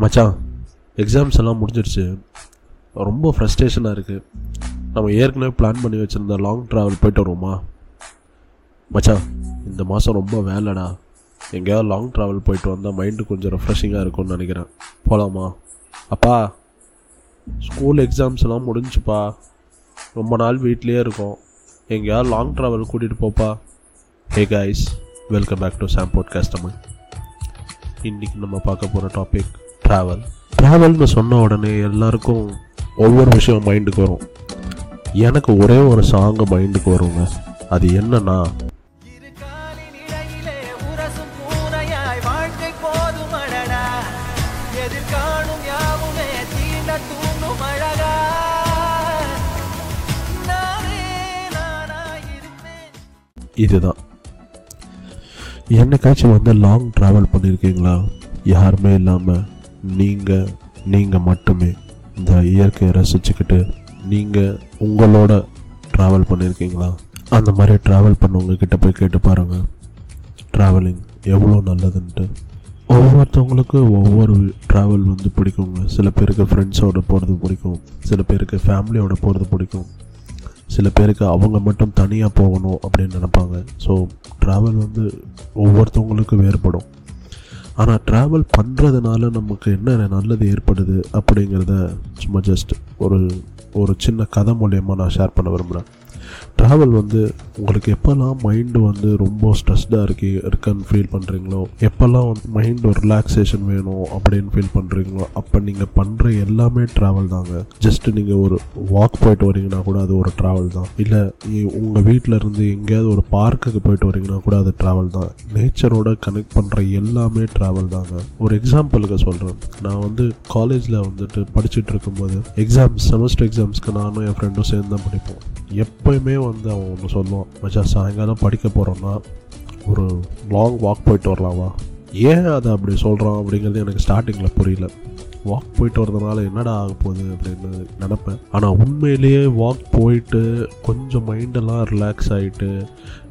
மச்சான் எக்ஸாம்ஸ் எல்லாம் முடிஞ்சிருச்சு. ரொம்ப ஃப்ரஸ்ட்ரேஷனாக இருக்குது நம்ம ஏற்கனவே பிளான் பண்ணி வச்சுருந்த லாங் ட்ராவல் போயிட்டு வருவோமா? மச்சான் இந்த மாதம் ரொம்ப வேலைடா. எங்கேயாவது லாங் ட்ராவல் போயிட்டு வந்தால் மைண்டு கொஞ்சம் ரெஃப்ரெஷிங்காக இருக்கும்னு நினைக்கிறேன். போகலாமா அப்பா ஸ்கூல் எக்ஸாம்ஸ் எல்லாம் முடிஞ்சுப்பா. ரொம்ப நாள் வீட்லேயே இருக்கோம். எங்கேயாவது லாங் ட்ராவல் கூட்டிகிட்டு போப்பா. Hey guys welcome back to Sam customer Tamil இன்றைக்கி நம்ம பார்க்க போகிற டாபிக் ட்ராவல் ட்ராவல்னு சொன்ன உடனே எல்லாருக்கும் ஒவ்வொரு விஷயம் மைண்டுக்கு வரும். எனக்கு ஒரே ஒரு சாங்கு மைண்டுக்கு வருங்க. அது என்னன்னா இதுதான். என்னைக்காச்சும் வந்து லாங் ட்ராவல் பண்ணியிருக்கீங்களா யாருமே இல்லாமல் நீங்கள் நீங்கள் மட்டுமே இந்த இயற்கையை ரசிச்சுக்கிட்டு நீங்கள் உங்களோட ட்ராவல் பண்ணியிருக்கீங்களா அந்த மாதிரி ட்ராவல் பண்ணவங்க கிட்ட போய் கேட்டு பாருங்கள் ட்ராவலிங் எவ்வளோ நல்லதுன்ட்டு. ஒவ்வொருத்தவங்களுக்கு ஒவ்வொரு ட்ராவல் வந்து பிடிக்குங்க சில பேருக்கு ஃப்ரெண்ட்ஸோடு போகிறது பிடிக்கும். சில பேருக்கு ஃபேமிலியோட போகிறது பிடிக்கும். சில பேருக்கு அவங்க மட்டும் தனியாக போகணும் அப்படின்னு நினப்பாங்க. ஸோ ட்ராவல் வந்து ஒவ்வொருத்தவங்களுக்கு வேறுபடும். ஆனால் ட்ராவல் பண்ணுறதுனால நமக்கு என்ன நல்லது ஏற்படுது அப்படிங்கிறத சும்மா ஜஸ்ட் ஒரு ஒரு சின்ன கதை மூலயமா நான் ஷேர் பண்ண விரும்புகிறேன் ட்ராவல் வந்து உங்களுக்கு எப்போல்லாம் மைண்டு வந்து ரொம்ப ஸ்ட்ரெஸ்டாக இருக்கு இருக்குன்னு ஃபீல் பண்ணுறீங்களோ எப்போல்லாம் வந்து மைண்ட் ஒரு ரிலாக்ஸேஷன் வேணும் அப்படின்னு ஃபீல் பண்ணுறீங்களோ அப்போ நீங்கள் பண்ணுற எல்லாமே ட்ராவல் தாங்க. ஜஸ்ட் நீங்கள் ஒரு வாக் போயிட்டு வரீங்கன்னா கூட அது ஒரு ட்ராவல் தான். இல்லை உங்கள் வீட்டில் இருந்து எங்கேயாவது ஒரு பார்க்குக்கு போயிட்டு வரீங்கன்னா கூட அது ட்ராவல் தான். நேச்சரோட கனெக்ட் பண்ணுற எல்லாமே ட்ராவல் தாங்க. ஒரு எக்ஸாம்பிளுக்கு சொல்கிறேன் நான் வந்து காலேஜில் வந்துட்டு படிச்சுட்டு இருக்கும்போது எக்ஸாம்ஸ் செமஸ்டர் எக்ஸாம்ஸ்க்கு நானும் என் ஃப்ரெண்டும் சேர்ந்து தான் படிப்போம். எப்பயுமே வந்து அவன் ஒன்று சொல்லுவான் மச்சான் சாயங்காலம் படிக்க போகிறோன்னா ஒரு லாங் வாக் போயிட்டு வரலாமா ஏன் அதை அப்படி சொல்கிறான் அப்படிங்கிறது எனக்கு ஸ்டார்டிங்கில் புரியல. வாக் போயிட்டு வரதுனால என்னடா ஆக போகுது? அப்படின்னு நினப்பேன். ஆனால் உண்மையிலேயே வாக் போயிட்டு கொஞ்சம் மைண்டெல்லாம் ரிலாக்ஸ் ஆகிட்டு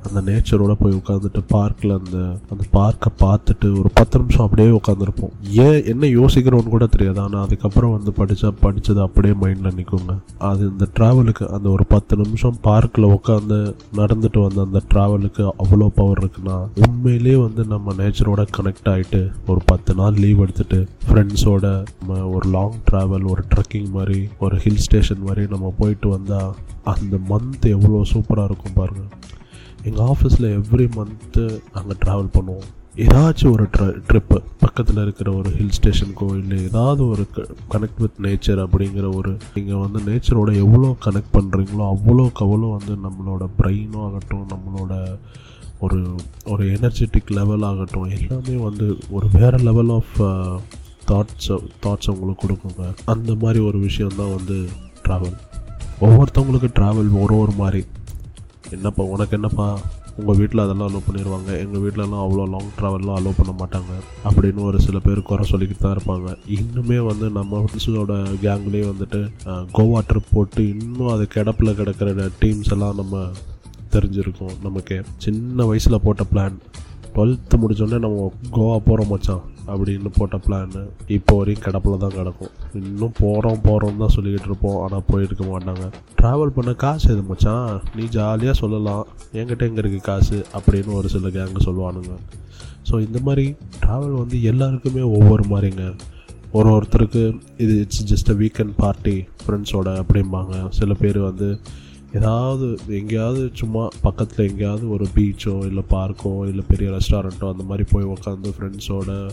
அந்த நேச்சரோட போய் உட்காந்துட்டு பார்க்கில் அந்த அந்த பார்க்கை பார்த்துட்டு ஒரு பத்து நிமிஷம் அப்படியே உட்காந்துருப்போம் ஏன் என்ன யோசிக்கிறோன்னு கூட தெரியாது. ஆனால் அதுக்கப்புறம் வந்து படித்தா படித்தது அப்படியே மைண்டில் நிற்குங்க அது இந்த ட்ராவலுக்கு அந்த ஒரு பத்து நிமிஷம் பார்க்கில் உட்காந்து நடந்துட்டு வந்த அந்த ட்ராவலுக்கு அவ்வளோ பவர் இருக்குன்னா உண்மையிலேயே வந்து நம்ம நேச்சரோட கனெக்ட் ஆகிட்டு ஒரு பத்து நாள் லீவ் எடுத்துட்டு ஃப்ரெண்ட்ஸோட நம்ம ஒரு லாங் ட்ராவல் ஒரு ட்ரெக்கிங் மாதிரி ஒரு ஹில் ஸ்டேஷன் மாதிரி நம்ம போயிட்டு வந்தால் அந்த மந்த் எவ்வளோ சூப்பராக இருக்கும் பாருங்கள் எங்கள் ஆஃபீஸில் எவ்ரி மந்த்து நாங்கள் ட்ராவல் பண்ணுவோம். ஏதாச்சும் ஒரு ட்ர ட்ரிப்பு பக்கத்தில் இருக்கிற ஒரு ஹில் ஸ்டேஷனுக்கோ இல்லை ஏதாவது ஒரு கனெக்ட் வித் நேச்சர் அப்படிங்கிற ஒரு நீங்கள் வந்து நேச்சரோட எவ்வளோ கனெக்ட் பண்ணுறீங்களோ அவ்வளோக்கு அவ்வளோ வந்து நம்மளோட பிரெயினும் ஆகட்டும் நம்மளோட ஒரு ஒரு எனர்ஜெட்டிக் லெவல் ஆகட்டும் எல்லாமே வந்து ஒரு வேறு லெவல் ஆஃப் தாட்ஸை தாட்ஸ் உங்களுக்கு கொடுக்குங்க. அந்த மாதிரி ஒரு விஷயந்தான் வந்து ட்ராவல் ஒவ்வொருத்தவங்களுக்கு ட்ராவல் ஒரு ஒரு மாதிரி. என்னப்பா உனக்கு என்னப்பா? உங்கள் வீட்டில் அதெல்லாம் அலோவ் பண்ணிடுவாங்க எங்கள் வீட்டிலலாம் அவ்வளோ லாங் ட்ராவல்லாம் அலோவ் பண்ண மாட்டாங்க அப்படின்னு ஒரு சில பேர் குறை சொல்லிக்கிட்டு தான் இருப்பாங்க. இன்னுமே வந்து நம்ம ஃப்ரெண்ட்ஸோட கேங்லேயே வந்துட்டு கோவா ட்ரிப் போட்டு இன்னும் அது கிடப்பில் கிடக்கிற டீம்ஸ் எல்லாம் நம்ம தெரிஞ்சிருக்கோம் நமக்கு. சின்ன வயசில் போட்ட பிளான் டுவெல்த்து முடிச்சோடனே நம்ம கோவா போகிறோம் மச்சான் அப்படின்னு போட்ட பிளான் இப்போ வரையும் கிடப்பில் தான் கிடக்கும். இன்னும் போகிறோம் போகிறோம் தான் சொல்லிக்கிட்டு இருப்போம். ஆனால் போயிருக்க மாட்டாங்க. ட்ராவல் பண்ண காசு எது மச்சான்? நீ ஜாலியாக சொல்லலாம். என்கிட்ட எங்கே இருக்குது காசு? அப்படின்னு ஒரு சில கேங்கு சொல்லுவானுங்க. ஸோ இந்த மாதிரி ட்ராவல் வந்து எல்லாருக்குமே ஒவ்வொரு மாதிரிங்க. ஒரு ஒருத்தருக்கு இது it's just a weekend party ஃப்ரெண்ட்ஸோட அப்படிம்பாங்க. சில பேர் வந்து ஏதாவது எங்கேயாவது சும்மா பக்கத்தில் எங்கேயாவது ஒரு பீச்சோ இல்லை பார்க்கோ இல்லை பெரிய ரெஸ்டாரண்ட்டோ அந்த மாதிரி போய் உட்காந்து ஃப்ரெண்ட்ஸோட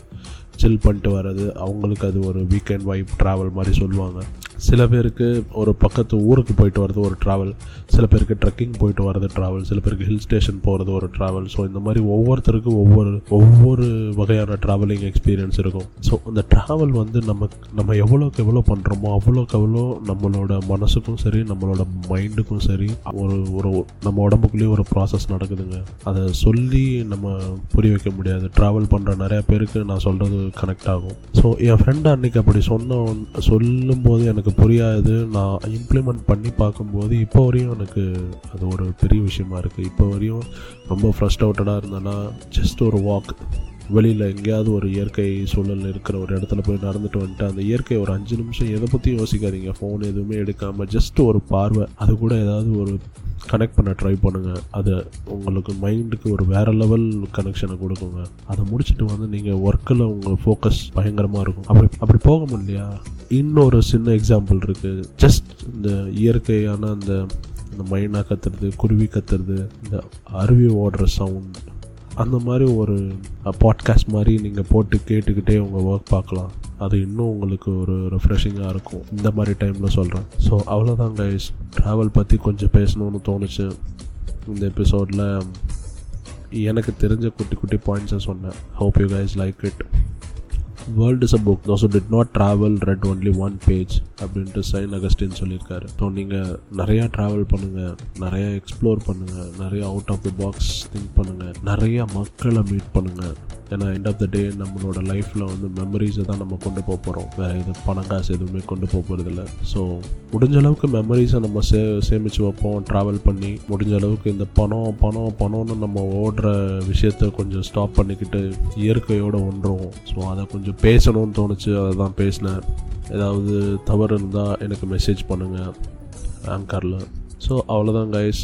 சில் பண்ணிட்டு வர்றது அவங்களுக்கு அது ஒரு வீக்கெண்ட் வைப் ட்ராவல் மாதிரி சொல்லுவாங்க. சில பேருக்கு ஒரு பக்கத்து ஊருக்கு போயிட்டு வர்றது ஒரு ட்ராவல் சில பேருக்கு ட்ரெக்கிங் போயிட்டு வர்றது ட்ராவல் சில பேருக்கு ஹில் ஸ்டேஷன் போகிறது ஒரு ட்ராவல் ஸோ இந்த மாதிரி ஒவ்வொருத்தருக்கும் ஒவ்வொரு ஒவ்வொரு வகையான ட்ராவலிங் எக்ஸ்பீரியன்ஸ் இருக்கும். ஸோ அந்த ட்ராவல் வந்து நம்ம நம்ம எவ்வளோக்கு எவ்வளோ பண்ணுறோமோ அவ்வளோக்கு எவ்வளோ நம்மளோட மனசுக்கும் சரி நம்மளோட மைண்டுக்கும் சரி ஒரு ஒரு நம்ம உடம்புக்குள்ளேயே ஒரு ப்ராசஸ் நடக்குதுங்க. அதை சொல்லி நம்ம புரிய வைக்க முடியாது. ட்ராவல் பண்ணுற நிறையா பேருக்கு நான் சொல்கிறது கனெக்ட் ஆகும். ஸோ என் ஃப்ரெண்டு அன்னைக்கு அப்படி சொன்ன சொல்லும்போது எனக்கு எனக்கு புரியாது. நான் இம்ப்ளிமெண்ட் பண்ணி பார்க்கும்போது இப்போ வரையும் எனக்கு அது ஒரு பெரிய விஷயமா இருக்குது இப்போ வரையும் ரொம்ப ஃப்ரெஷ் அவுட்டடாக இருந்தேன்னா ஜஸ்ட் ஒரு வாக் வெளியில் எங்கேயாவது ஒரு இயற்கை சூழல் இருக்கிற ஒரு இடத்துல போய் நடந்துட்டு வந்துட்டு அந்த இயற்கை ஒரு அஞ்சு நிமிஷம் எதை பற்றியும் யோசிக்காதீங்க. ஃபோன் எதுவுமே எடுக்காமல் ஜஸ்ட் ஒரு பார்வை. அது கூட ஏதாவது ஒரு கனெக்ட் பண்ண ட்ரை பண்ணுங்கள் அது உங்களுக்கு மைண்டுக்கு ஒரு வேறு லெவல் கனெக்ஷனை கொடுக்குங்க. அதை முடிச்சுட்டு வந்து நீங்கள் ஒர்க்கில் உங்கள் ஃபோக்கஸ் பயங்கரமாக இருக்கும். அப்படி அப்படி போக முடியலையா? இன்னொரு சின்ன எக்ஸாம்பிள் இருக்குது ஜஸ்ட் இந்த இயற்கையான அந்த இந்த மைனா கத்துறது குருவி கத்துறது இந்த அருவி ஓடுற சவுண்ட் அந்த மாதிரி ஒரு பாட்காஸ்ட் மாதிரி நீங்கள் போட்டு கேட்டுக்கிட்டே உங்கள் ஒர்க் பார்க்கலாம். அது இன்னும் உங்களுக்கு ஒரு ரெஃப்ரெஷிங்காக இருக்கும். இந்த மாதிரி டைமில் சொல்கிறேன் ஸோ அவ்வளோதான் கைஸ் ட்ராவல் பற்றி கொஞ்சம் பேசணும்னு தோணுச்சு. இந்த எபிசோடில் எனக்கு தெரிஞ்ச குட்டி குட்டி பாயிண்ட்ஸை சொன்னேன். Hope you guys like it world is a book those did not travel read only one page அப்படின்ட்டு சைன் அகஸ்டின் சொல்லியிருக்காரு. ஸோ நீங்கள் நிறையா ட்ராவல் பண்ணுங்கள் நிறையா எக்ஸ்ப்ளோர் பண்ணுங்கள் நிறையா out of the box think பண்ணுங்கள் நிறையா மக்களை மீட் பண்ணுங்கள் ஏன்னா எண்ட் ஆஃப் த டே நம்மளோட லைஃப்பில் வந்து மெமரிஸை தான் நம்ம கொண்டு போக போகிறோம் வேறு இது பணம் காசு எதுவுமே கொண்டு போக போகிறதில்ல ஸோ முடிஞ்ச அளவுக்கு மெமரிஸை நம்ம சே சேமித்து வைப்போம் ட்ராவல் பண்ணி முடிஞ்ச அளவுக்கு இந்த பணம் பணம் பணம்னு நம்ம ஓடுற விஷயத்த கொஞ்சம் ஸ்டாப் பண்ணிக்கிட்டு இயற்கையோடு ஒன்றுவோம் ஸோ அதை கொஞ்சம் பேசணும்னு தோணுச்சு அதை தான் பேசினேன். ஏதாவது தவறு இருந்தால் எனக்கு மெசேஜ் பண்ணுங்கள் ஆங்கரில் ஸோ அவ்வளோதான் கைஸ்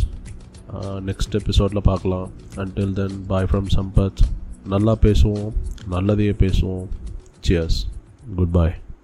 நெக்ஸ்ட் எபிசோடில் பார்க்கலாம். Until then bye from Sampath நல்லா பேசுவோம். நல்லதையே பேசுவோம். சியர்ஸ் குட் பாய்